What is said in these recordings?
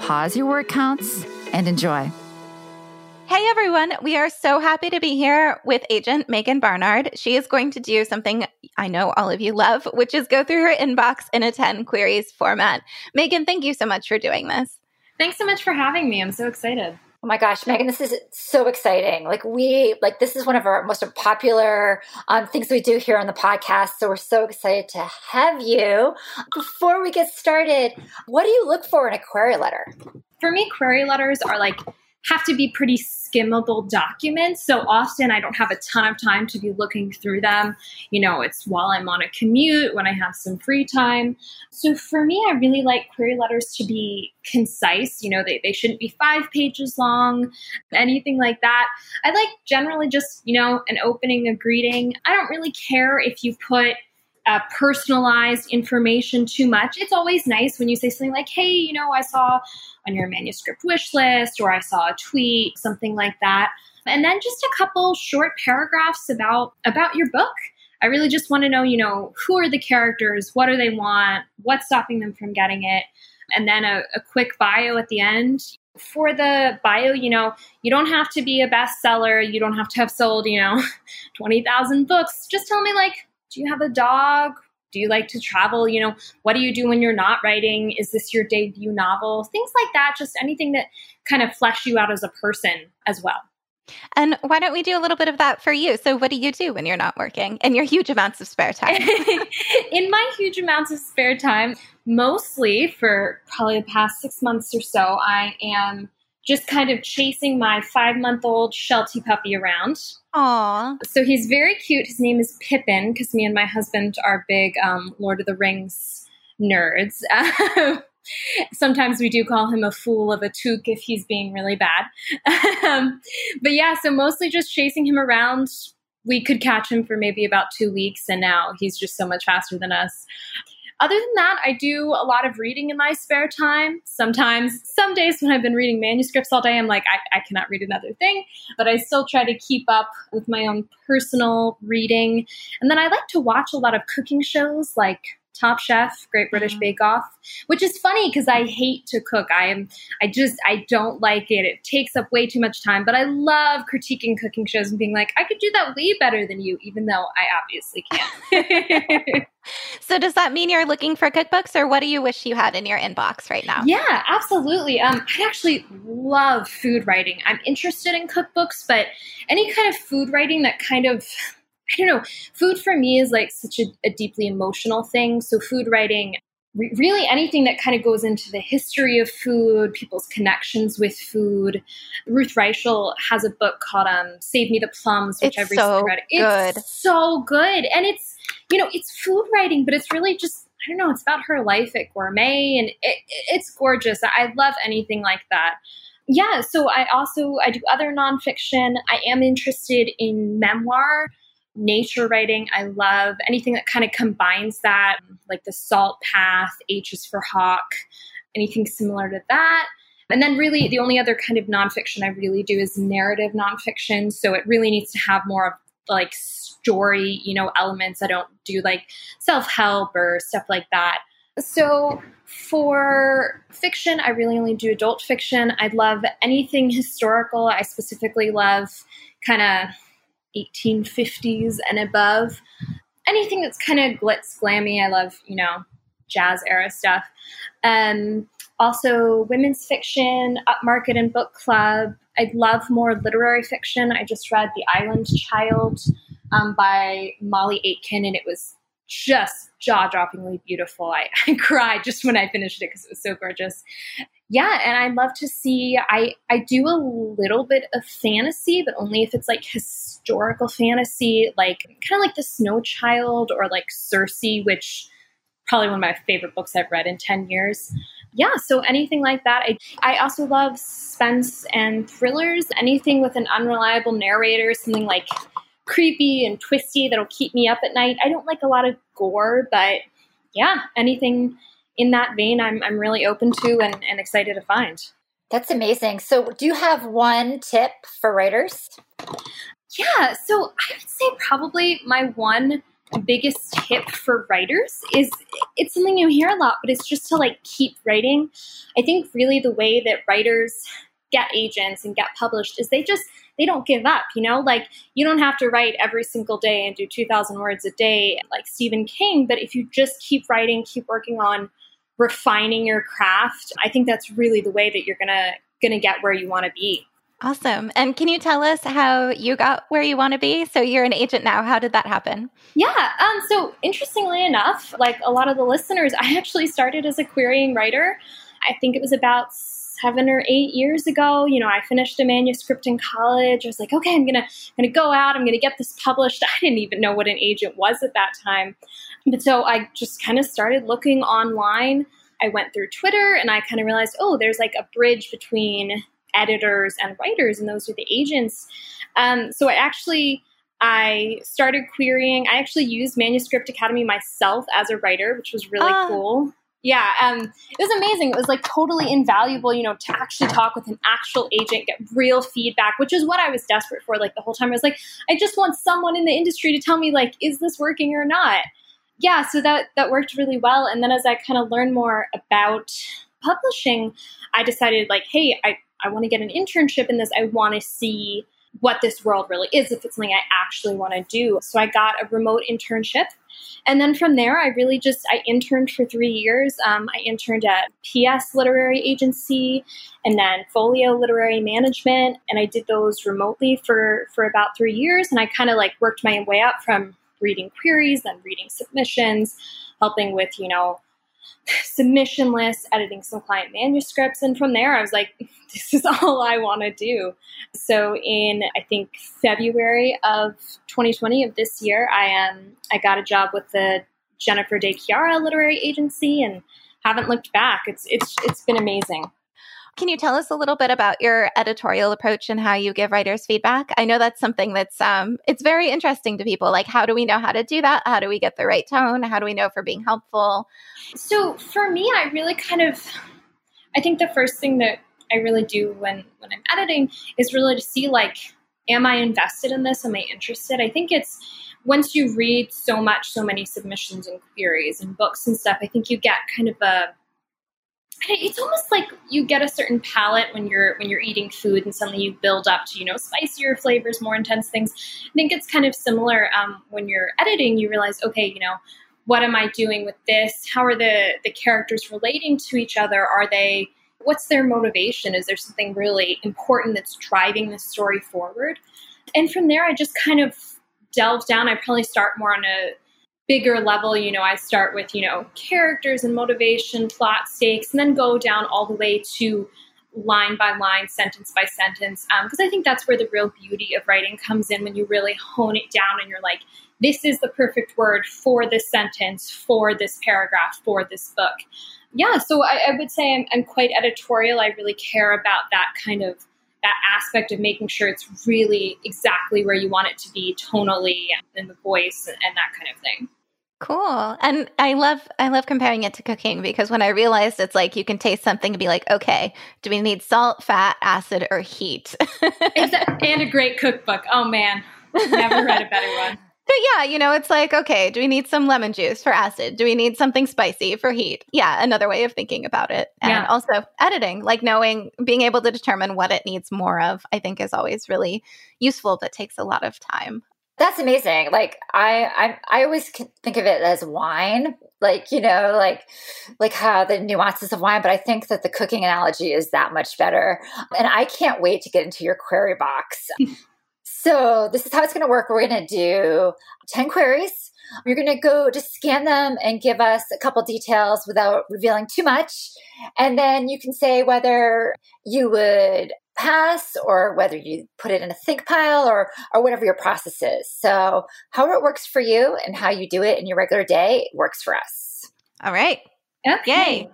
pause your word counts, and enjoy. Hey everyone, we are so happy to be here with agent Megan Barnard. She is going to do something I know all of you love, which is go through her inbox in a 10 queries format. Megan, thank you so much for doing this. Thanks so much for having me. I'm so excited. Oh my gosh, Megan, this is so exciting. Like we like this is one of our most popular um, things we do here on the podcast. So we're so excited to have you. Before we get started, what do you look for in a query letter? For me, query letters are like have to be pretty skimmable documents. So often I don't have a ton of time to be looking through them. You know, it's while I'm on a commute, when I have some free time. So for me, I really like query letters to be concise. You know, they, they shouldn't be five pages long, anything like that. I like generally just, you know, an opening, a greeting. I don't really care if you put uh, personalized information too much. It's always nice when you say something like, hey, you know, I saw on your manuscript wish list or I saw a tweet, something like that. And then just a couple short paragraphs about about your book. I really just want to know, you know, who are the characters, what do they want, what's stopping them from getting it, and then a, a quick bio at the end for the bio, you know, you don't have to be a bestseller. You don't have to have sold, you know, 20,000 books. Just tell me, like, do you have a dog? Do you like to travel? You know, what do you do when you're not writing? Is this your debut novel? Things like that, just anything that kind of flesh you out as a person as well. And why don't we do a little bit of that for you? So, what do you do when you're not working and your huge amounts of spare time? In my huge amounts of spare time, mostly for probably the past six months or so, I am just kind of chasing my five month old Sheltie puppy around. Aww. So he's very cute. His name is Pippin because me and my husband are big um, Lord of the Rings nerds. Sometimes we do call him a fool of a Took if he's being really bad. um, but yeah, so mostly just chasing him around. We could catch him for maybe about two weeks, and now he's just so much faster than us. Other than that, I do a lot of reading in my spare time. Sometimes, some days when I've been reading manuscripts all day, I'm like, I, I cannot read another thing, but I still try to keep up with my own personal reading. And then I like to watch a lot of cooking shows like Top Chef, Great British mm-hmm. Bake Off, which is funny because I hate to cook. I am, I just, I don't like it. It takes up way too much time. But I love critiquing cooking shows and being like, I could do that way better than you, even though I obviously can't. so does that mean you're looking for cookbooks, or what do you wish you had in your inbox right now? Yeah, absolutely. Um, I actually love food writing. I'm interested in cookbooks, but any kind of food writing that kind of I don't know. Food for me is like such a, a deeply emotional thing. So, food writing, re- really anything that kind of goes into the history of food, people's connections with food. Ruth Reichl has a book called um, Save Me the Plums, which it's I've recently so read. It's good. so good. And it's, you know, it's food writing, but it's really just, I don't know, it's about her life at Gourmet and it, it's gorgeous. I love anything like that yeah so i also i do other nonfiction i am interested in memoir nature writing. I love anything that kind of combines that, like the Salt Path, H is for Hawk, anything similar to that. And then, really, the only other kind of nonfiction I really do is narrative nonfiction. So it really needs to have more of like story, you know, elements. I don't do like self help or stuff like that. So for fiction, I really only do adult fiction. I love anything historical. I specifically love kind of 1850s and above. Anything that's kind of glitz glammy. I love, you know, jazz era stuff. Um, also, women's fiction, upmarket and book club. I love more literary fiction. I just read The Island Child um, by Molly Aitken, and it was just jaw droppingly beautiful. I, I cried just when I finished it because it was so gorgeous yeah, and I'd love to see. I I do a little bit of fantasy, but only if it's like historical fantasy, like kind of like the Snow Child or like Circe, which probably one of my favorite books I've read in ten years. yeah, so anything like that. I, I also love suspense and thrillers. Anything with an unreliable narrator, something like creepy and twisty that'll keep me up at night. I don't like a lot of gore, but yeah, anything in that vein, I'm, I'm really open to and, and excited to find. That's amazing. So, do you have one tip for writers? Yeah, so I would say probably my one biggest tip for writers is it's something you hear a lot, but it's just to like keep writing. I think really the way that writers get agents and get published is they just they don't give up you know like you don't have to write every single day and do 2000 words a day like stephen king but if you just keep writing keep working on refining your craft i think that's really the way that you're gonna gonna get where you want to be Awesome. And can you tell us how you got where you want to be? So you're an agent now. How did that happen? Yeah. Um, so interestingly enough, like a lot of the listeners, I actually started as a querying writer. I think it was about seven or eight years ago. You know, I finished a manuscript in college. I was like, okay, I'm gonna gonna go out. I'm gonna get this published. I didn't even know what an agent was at that time, but so I just kind of started looking online. I went through Twitter and I kind of realized, oh, there's like a bridge between editors and writers, and those are the agents. Um, so I actually I started querying. I actually used Manuscript Academy myself as a writer, which was really uh. cool. Yeah, um, it was amazing. It was like totally invaluable, you know, to actually talk with an actual agent, get real feedback, which is what I was desperate for. Like the whole time, I was like, I just want someone in the industry to tell me, like, is this working or not? Yeah, so that that worked really well. And then as I kind of learned more about publishing, I decided, like, hey, I I want to get an internship in this. I want to see what this world really is, if it's something I actually want to do. So I got a remote internship and then from there, I really just I interned for three years. Um, I interned at PS Literary Agency and then Folio Literary Management, and I did those remotely for for about three years. And I kind of like worked my way up from reading queries, then reading submissions, helping with you know submission lists, editing some client manuscripts. And from there, I was like, this is all I want to do. So in, I think, February of 2020 of this year, I um, I got a job with the Jennifer De Chiara Literary Agency and haven't looked back. It's, it's, it's been amazing. Can you tell us a little bit about your editorial approach and how you give writers feedback? I know that's something that's um, it's very interesting to people. Like, how do we know how to do that? How do we get the right tone? How do we know if we're being helpful? So for me, I really kind of, I think the first thing that I really do when when I'm editing is really to see like, am I invested in this? Am I interested? I think it's once you read so much, so many submissions and queries and books and stuff, I think you get kind of a it's almost like you get a certain palate when you're when you're eating food and suddenly you build up to you know spicier flavors more intense things. I think it's kind of similar um, when you're editing you realize okay you know what am i doing with this? How are the the characters relating to each other? Are they what's their motivation? Is there something really important that's driving the story forward? And from there i just kind of delve down. I probably start more on a bigger level, you know, I start with, you know, characters and motivation, plot stakes, and then go down all the way to line by line, sentence by sentence. Because um, I think that's where the real beauty of writing comes in when you really hone it down and you're like, this is the perfect word for this sentence, for this paragraph, for this book. Yeah, so I, I would say I'm, I'm quite editorial. I really care about that kind of that aspect of making sure it's really exactly where you want it to be tonally and the voice and that kind of thing. Cool. And I love I love comparing it to cooking because when I realized it's like you can taste something and be like, okay, do we need salt, fat, acid, or heat? and a great cookbook. Oh man. Never read a better one. But yeah, you know, it's like, okay, do we need some lemon juice for acid? Do we need something spicy for heat? Yeah, another way of thinking about it. And yeah. also editing, like knowing, being able to determine what it needs more of, I think is always really useful, but takes a lot of time. That's amazing. Like I, I, I always think of it as wine, like you know, like like how the nuances of wine. But I think that the cooking analogy is that much better. And I can't wait to get into your query box. so this is how it's going to work. We're going to do ten queries. You're going to go to scan them and give us a couple details without revealing too much. And then you can say whether you would pass or whether you put it in a think pile or or whatever your process is. So however it works for you and how you do it in your regular day works for us. All right. Okay.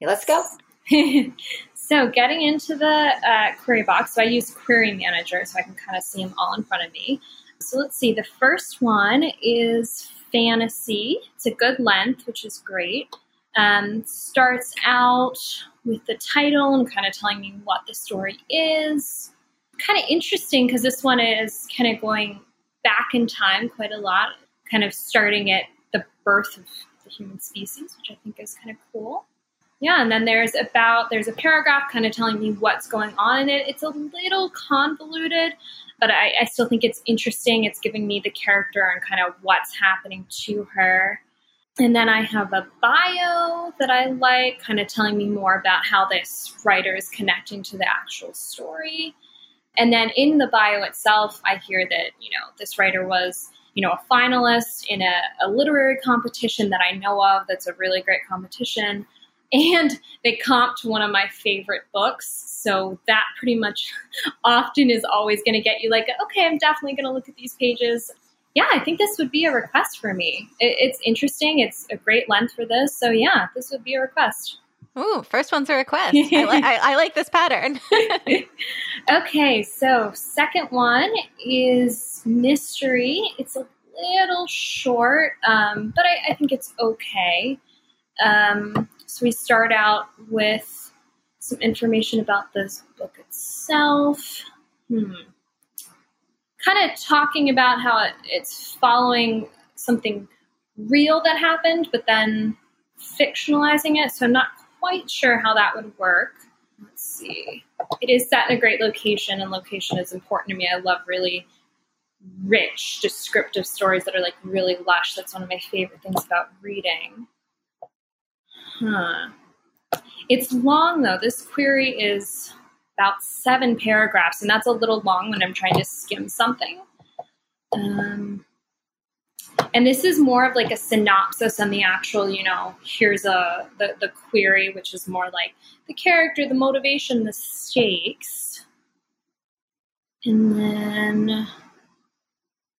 Yay. Let's go. so, getting into the uh, query box, so I use Query Manager so I can kind of see them all in front of me. So, let's see. The first one is fantasy. It's a good length, which is great. Um, starts out with the title and kind of telling me what the story is. Kind of interesting because this one is kind of going back in time quite a lot, kind of starting at the birth of the human species, which I think is kind of cool. Yeah, and then there's about there's a paragraph kind of telling me what's going on in it. It's a little convoluted, but I, I still think it's interesting. It's giving me the character and kind of what's happening to her. And then I have a bio that I like, kind of telling me more about how this writer is connecting to the actual story. And then in the bio itself, I hear that, you know, this writer was, you know, a finalist in a, a literary competition that I know of that's a really great competition. And they comped one of my favorite books. So that pretty much often is always going to get you like, okay, I'm definitely going to look at these pages yeah, I think this would be a request for me. It, it's interesting. It's a great length for this. So yeah, this would be a request. Ooh, first one's a request. I, li- I, I like this pattern. okay, so second one is mystery. It's a little short, um, but I, I, think it's okay. Um, so we start out with some information about this book itself. Hmm kind of talking about how it, it's following something real that happened, but then fictionalizing it. So I'm not quite sure how that would work. Let's see. It is set in a great location, and location is important to me. I love really rich, descriptive stories that are like really lush. That's one of my favorite things about reading. Huh. It's long though. This query is about seven paragraphs, and that's a little long when I'm trying to skim something. Um, and this is more of like a synopsis on the actual, you know, here's a the, the query, which is more like the character, the motivation, the stakes. And then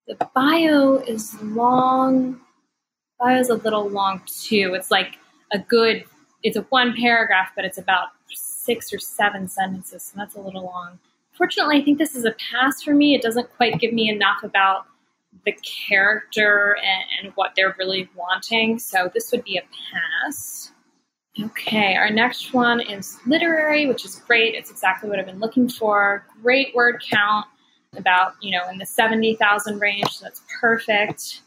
the bio is long. Bio is a little long too. It's like a good, it's a one paragraph, but it's about six or seven sentences, so that's a little long. Fortunately, I think this is a pass for me. It doesn't quite give me enough about the character and, and what they're really wanting, so this would be a pass. Okay, our next one is literary, which is great. It's exactly what I've been looking for. Great word count, about, you know, in the 70,000 range, so that's perfect.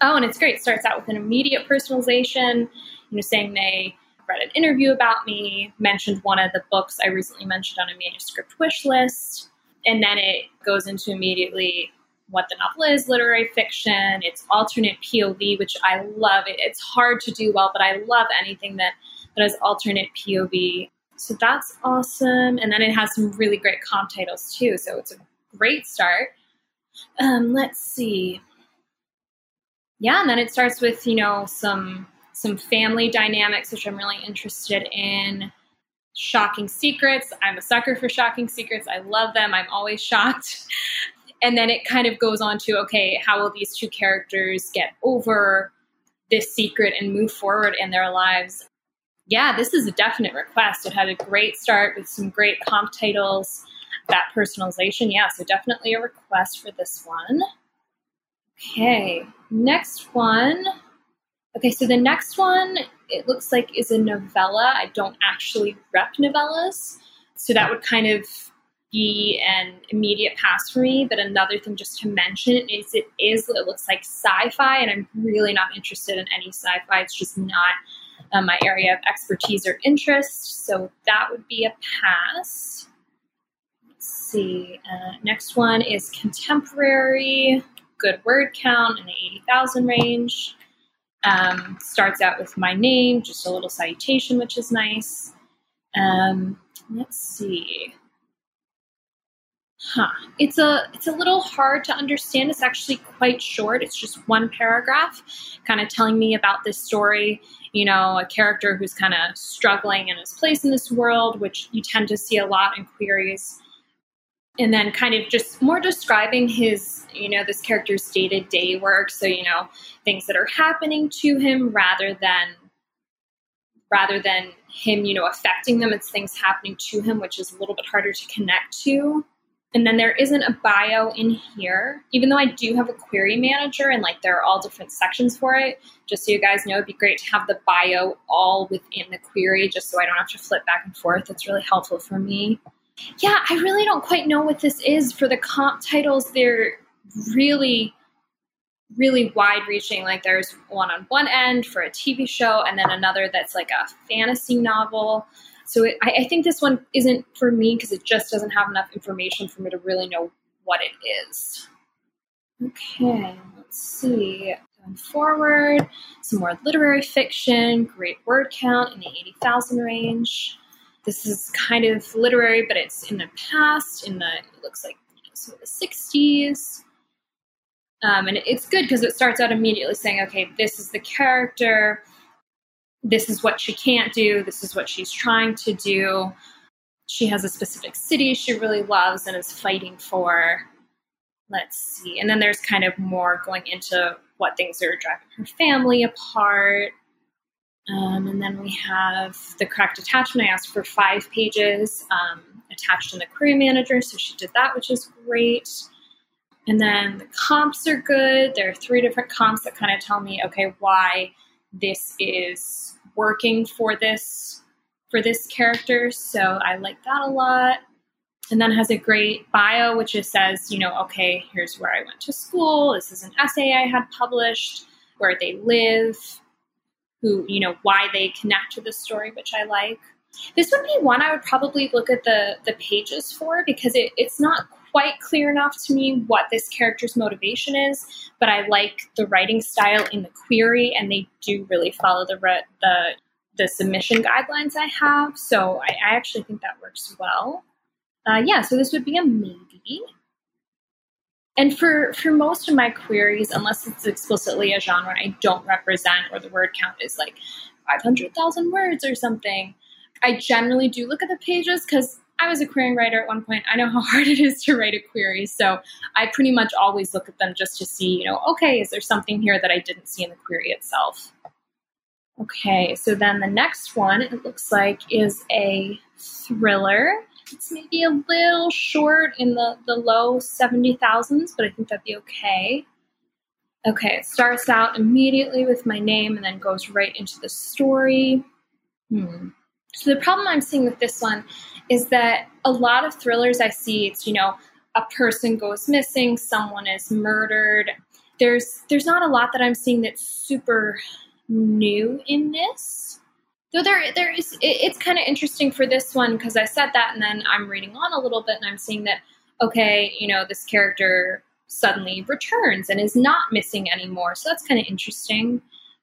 Oh, and it's great. It starts out with an immediate personalization, you know, saying they read an interview about me, mentioned one of the books I recently mentioned on a manuscript wish list, and then it goes into immediately what the novel is, literary fiction, it's alternate POV, which I love. It. It's hard to do well, but I love anything that, that has alternate POV. So that's awesome. And then it has some really great comp titles too. So it's a great start. Um, let's see. Yeah, and then it starts with, you know, some some family dynamics, which I'm really interested in. Shocking secrets. I'm a sucker for shocking secrets. I love them. I'm always shocked. and then it kind of goes on to okay, how will these two characters get over this secret and move forward in their lives? Yeah, this is a definite request. It had a great start with some great comp titles, that personalization. Yeah, so definitely a request for this one. Okay, next one Okay, so the next one, it looks like is a novella. I don't actually rep novellas. So that would kind of be an immediate pass for me. But another thing just to mention is it is, it looks like sci-fi, and I'm really not interested in any sci-fi. It's just not uh, my area of expertise or interest. So that would be a pass. Let's see. Uh, next one is contemporary, good word count in the 80,000 range. Um, starts out with my name, just a little citation, which is nice. Um, let's see. Huh. It's a it's a little hard to understand. It's actually quite short. It's just one paragraph, kind of telling me about this story. You know, a character who's kind of struggling in his place in this world, which you tend to see a lot in queries and then kind of just more describing his you know this character's day-to-day work so you know things that are happening to him rather than rather than him, you know, affecting them. It's things happening to him, which is a little bit harder to connect to. And then there isn't a bio in here, even though I do have a query manager and like there are all different sections for it. Just so you guys know, it'd be great to have the bio all within the query just so I don't have to flip back and forth. It's really helpful for me. Yeah, I really don't quite know what this is for the comp titles. They're really, really wide reaching. Like there's one on one end for a TV show, and then another that's like a fantasy novel. So it, I, I think this one isn't for me because it just doesn't have enough information for me to really know what it is. Okay, let's see. Going forward, some more literary fiction, great word count in the 80,000 range. This is kind of literary, but it's in the past, in the, it looks like you know, some of the 60s. Um, and it's good because it starts out immediately saying, okay, this is the character this is what she can't do, this is what she's trying to do. She has a specific city she really loves and is fighting for. Let's see. And then there's kind of more going into what things are driving her family apart. Um, and then we have the correct attachment. I asked for five pages um, attached in the query manager, so she did that, which is great. And then the comps are good. There are three different comps that kind of tell me, okay, why this is working for this for this character. So I like that a lot. And then has a great bio, which just says, you know, okay, here's where I went to school. This is an essay I had published, where they live, who, you know, why they connect to the story, which I like. This would be one I would probably look at the the pages for because it, it's not quite clear enough to me what this character's motivation is, but I like the writing style in the query, and they do really follow the re- the the submission guidelines I have. So I, I actually think that works well. Uh, yeah, so this would be a maybe. And for for most of my queries, unless it's explicitly a genre I don't represent, or the word count is like five hundred thousand words or something, I generally do look at the pages because I was a querying writer at one point. I know how hard it is to write a query. So I pretty much always look at them just to see, you know, okay, is there something here that I didn't see in the query itself? Okay, so then the next one, it looks like, is a thriller. It's maybe a little short in the, the low 70,000s, but I think that'd be okay. Okay, it starts out immediately with my name and then goes right into the story. Hmm. So the problem I'm seeing with this one is that a lot of thrillers I see, it's, you know, a person goes missing, someone is murdered. There's there's not a lot that I'm seeing that's super new in this. Though there there is it, it's kind of interesting for this one because I said that and then I'm reading on a little bit and I'm seeing that okay, you know, this character suddenly returns and is not missing anymore. So that's kind of interesting.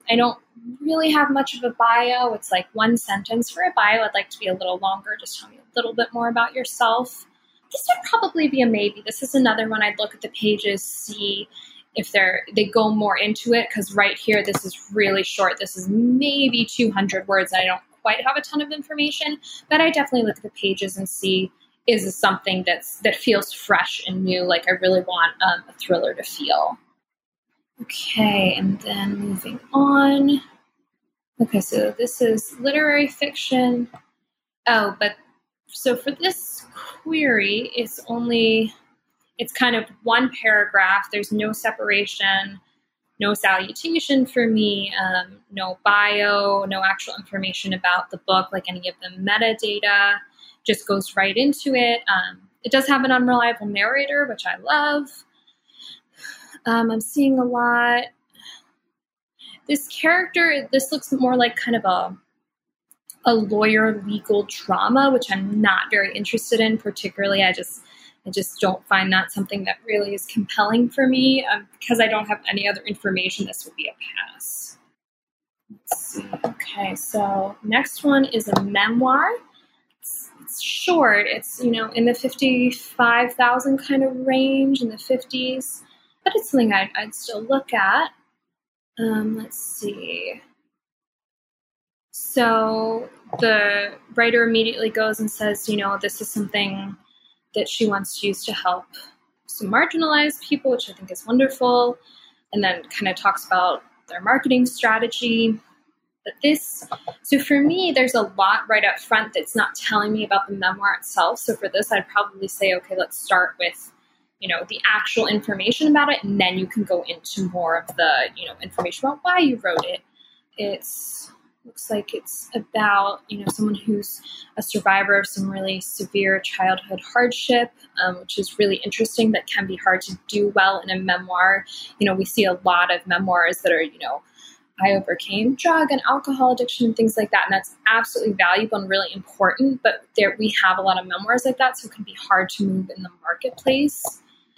I don't really have much of a bio. It's like one sentence for a bio. I'd like to be a little longer. Just tell me a little bit more about yourself. This would probably be a maybe. This is another one I'd look at the pages, see if they're they go more into it because right here this is really short. This is maybe 200 words. I don't quite have a ton of information, but I definitely look at the pages and see is this something that's that feels fresh and new. Like I really want um, a thriller to feel. Okay, and then moving on. Okay, so this is literary fiction. Oh, but so for this query, it's only, it's kind of one paragraph. There's no separation, no salutation for me, um, no bio, no actual information about the book, like any of the metadata. Just goes right into it. Um, it does have an unreliable narrator, which I love. Um, I'm seeing a lot. This character, this looks more like kind of a a lawyer legal drama, which I'm not very interested in. Particularly, I just I just don't find that something that really is compelling for me um, because I don't have any other information. This would be a pass. Okay, so next one is a memoir. It's, it's short. It's you know in the fifty-five thousand kind of range in the fifties but it's something I'd, I'd still look at. Um, let's see. So the writer immediately goes and says, you know, this is something that she wants to use to help some marginalized people, which I think is wonderful. And then kind of talks about their marketing strategy. But this, so for me, there's a lot right up front that's not telling me about the memoir itself. So for this, I'd probably say, okay, let's start with, you know, the actual information about it, and then you can go into more of the, you know, information about why you wrote it. It's looks like it's about you know someone who's a survivor of some really severe childhood hardship um, which is really interesting that can be hard to do well in a memoir you know we see a lot of memoirs that are you know I overcame drug and alcohol addiction and things like that. And that's absolutely valuable and really important. But there we have a lot of memoirs like that, so it can be hard to move in the marketplace.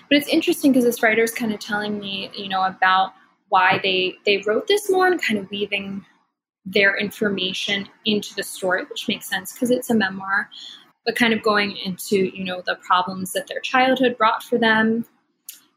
But it's interesting because this writer is kind of telling me, you know, about why they they wrote this more and kind of weaving their information into the story, which makes sense because it's a memoir, but kind of going into, you know, the problems that their childhood brought for them.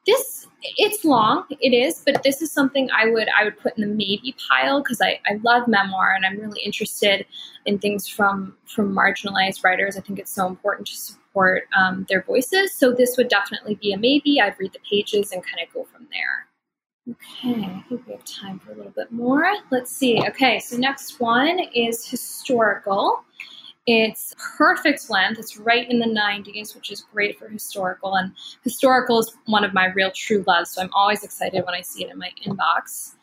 This it's long it is but this is something i would i would put in the maybe pile because I, I love memoir and i'm really interested in things from from marginalized writers. I think it's so important to support um, their voices. So this would definitely be a maybe. I'd read the pages and kind of go from there Okay, I think we have time for a little bit more. Let's see. Okay, so next one is historical. It's perfect length. It's right in the 90s, which is great for historical. And historical is one of my real true loves, so I'm always excited when I see it in my inbox.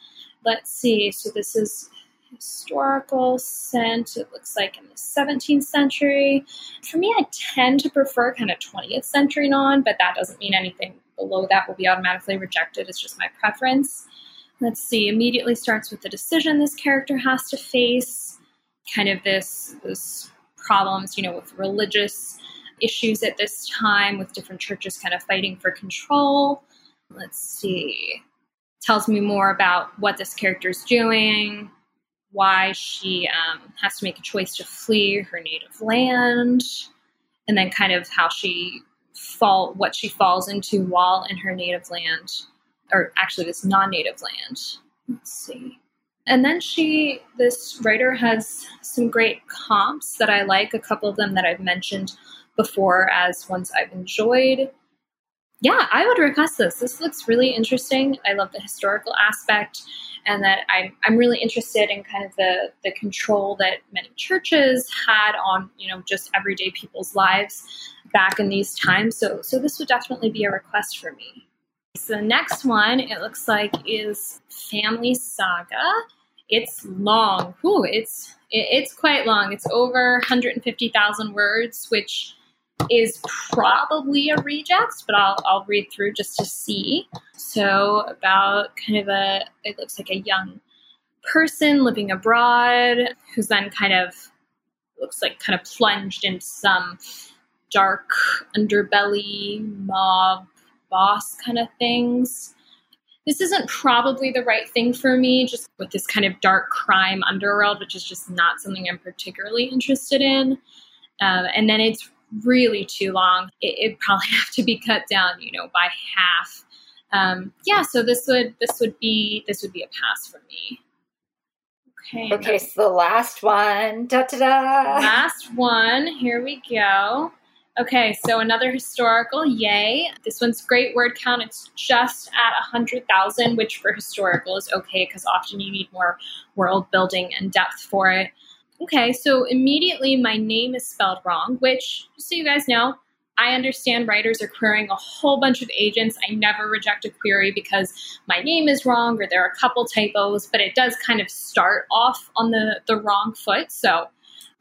Let's see. So this is historical scent. It looks like in the 17th century. For me, I tend to prefer kind of 20th century non, but that doesn't mean anything below that will be automatically rejected. It's just my preference. Let's see. Immediately starts with the decision this character has to face. Kind of this this problems, you know, with religious issues at this time, with different churches kind of fighting for control. Let's see. Tells me more about what this character is doing, why she um, has to make a choice to flee her native land, and then kind of how she fall what she falls into while in her native land, or actually this non-native land. Let's see. And then she, this writer has some great comps that I like, a couple of them that I've mentioned before as ones I've enjoyed. Yeah, I would request this. This looks really interesting. I love the historical aspect and that I'm, I'm really interested in kind of the, the control that many churches had on, you know, just everyday people's lives back in these times. So, so this would definitely be a request for me. So the next one, it looks like, is Family Saga. It's long. Whew, it's it, it's quite long. It's over 150,000 words, which is probably a reject, but I'll, I'll read through just to see. So, about kind of a, it looks like a young person living abroad who's then kind of looks like kind of plunged into some dark underbelly mob boss kind of things. This isn't probably the right thing for me, just with this kind of dark crime underworld, which is just not something I'm particularly interested in. Um, and then it's really too long. It, it'd probably have to be cut down, you know, by half. Um, yeah, so this would this would be this would be a pass for me. Okay. Okay, so the last one. Da da da. Last one. Here we go. Okay, so another historical, yay. This one's great word count. It's just at 100,000, which for historical is okay because often you need more world building and depth for it. Okay, so immediately my name is spelled wrong, which, so you guys know, I understand writers are querying a whole bunch of agents. I never reject a query because my name is wrong or there are a couple typos, but it does kind of start off on the, the wrong foot. So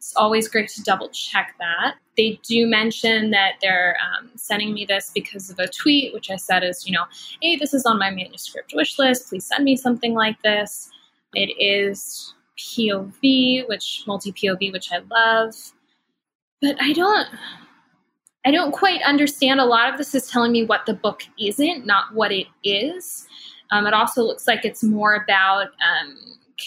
it's always great to double check that. They do mention that they're um, sending me this because of a tweet, which I said is, you know, hey, this is on my manuscript wish list. Please send me something like this. It is POV, which multi POV, which I love. But I don't. I don't quite understand. A lot of this is telling me what the book isn't, not what it is. Um, it also looks like it's more about um,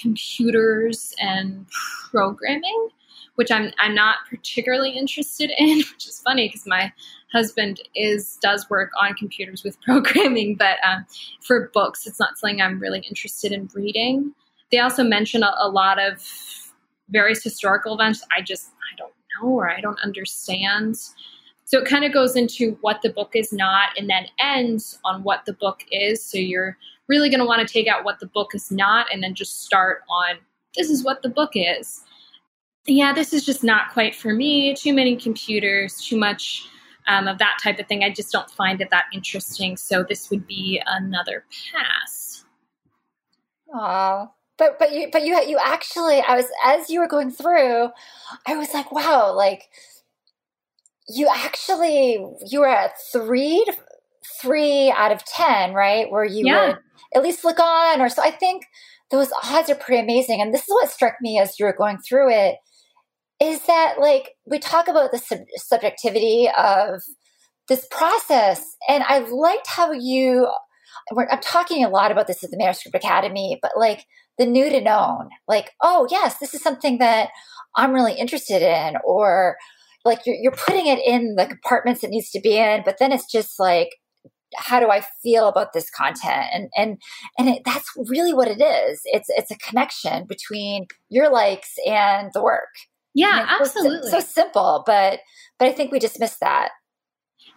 computers and programming which I'm I'm not particularly interested in, which is funny because my husband is does work on computers with programming, but um, for books, it's not something I'm really interested in reading. They also mention a, a lot of various historical events I just I don't know or I don't understand. So it kind of goes into what the book is not and then ends on what the book is. So you're really going to want to take out what the book is not and then just start on this is what the book is. Yeah, this is just not quite for me. Too many computers, too much um, of that type of thing. I just don't find it that interesting. So this would be another pass. Oh, but but you but you you actually I was as you were going through, I was like, wow, like you actually you were at three three out of ten, right? Where you yeah. would at least look on, or so. I think those odds are pretty amazing, and this is what struck me as you were going through it is that like we talk about the sub- subjectivity of this process and i liked how you i'm talking a lot about this at the manuscript academy but like the new to known like oh yes this is something that i'm really interested in or like you're, you're putting it in the compartments it needs to be in but then it's just like how do i feel about this content? And and and it, that's really what it is. It's it's a connection between your likes and the work yeah, absolutely. So, so, simple, but but I think we dismiss that.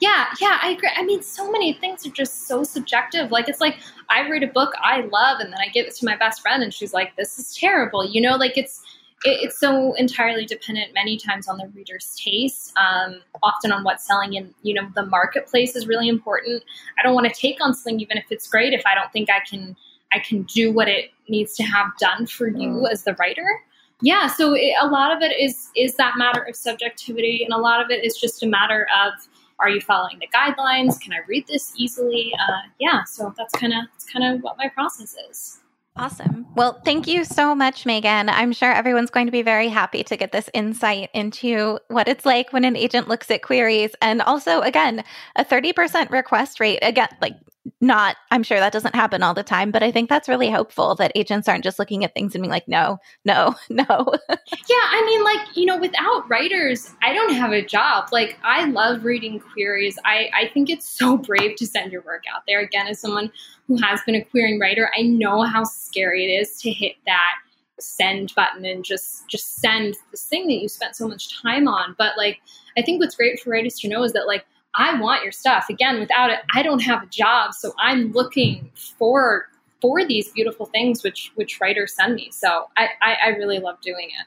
Yeah, yeah, I agree. I mean, so many things are just so subjective. Like it's like I read a book I love, and then I give it to my best friend, and she's like, "This is terrible." You know, like it's it, it's so entirely dependent many times on the reader's taste, um, often on what's selling in you know the marketplace is really important. I don't want to take on something even if it's great if I don't think I can I can do what it needs to have done for you mm. as the writer yeah so it, a lot of it is is that matter of subjectivity and a lot of it is just a matter of are you following the guidelines can i read this easily uh, yeah so that's kind of that's kind of what my process is Awesome. Well, thank you so much, Megan. I'm sure everyone's going to be very happy to get this insight into what it's like when an agent looks at queries. And also, again, a 30% request rate. Again, like not i'm sure that doesn't happen all the time but i think that's really hopeful that agents aren't just looking at things and being like no no no. Yeah i mean like you know without writers i don't have a job. Like i love reading queries. I i think it's so brave to send your work out there. Again as someone who has been a querying writer i know how scary it is to hit that send button and just just send this thing that you spent so much time on. But like i think what's great for writers to know is that like I want your stuff. Again, without it, I don't have a job. So I'm looking for for these beautiful things which which writers send me. So I, I, I really love doing it.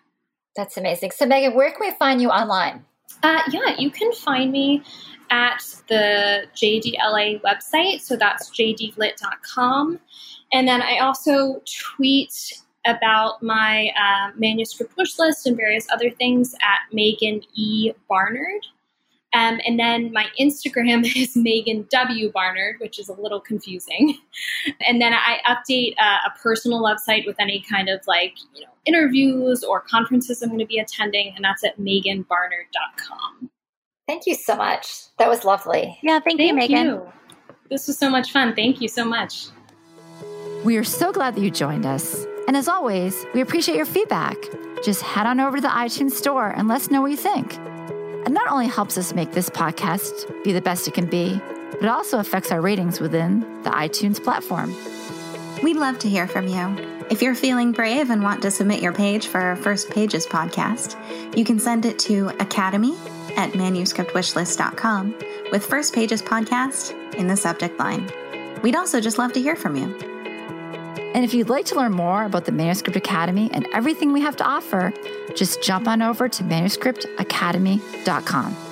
That's amazing. So Megan, where can we find you online? Uh, yeah, you can find me at the JDLA website. So that's jdlit.com. And then I also tweet about my uh, manuscript wish list and various other things at Megan E. Barnard. Um, and then my Instagram is Megan W. Barnard, which is a little confusing. and then I update uh, a personal website with any kind of like, you know, interviews or conferences I'm going to be attending, and that's at meganbarnard.com. Thank you so much. That was lovely. Yeah, thank, thank you, Megan. You. This was so much fun. Thank you so much. We are so glad that you joined us. And as always, we appreciate your feedback. Just head on over to the iTunes store and let us know what you think. It not only helps us make this podcast be the best it can be, but it also affects our ratings within the iTunes platform. We'd love to hear from you. If you're feeling brave and want to submit your page for our First Pages podcast, you can send it to academy at manuscriptwishlist.com with First Pages podcast in the subject line. We'd also just love to hear from you. And if you'd like to learn more about the Manuscript Academy and everything we have to offer, just jump on over to manuscriptacademy.com.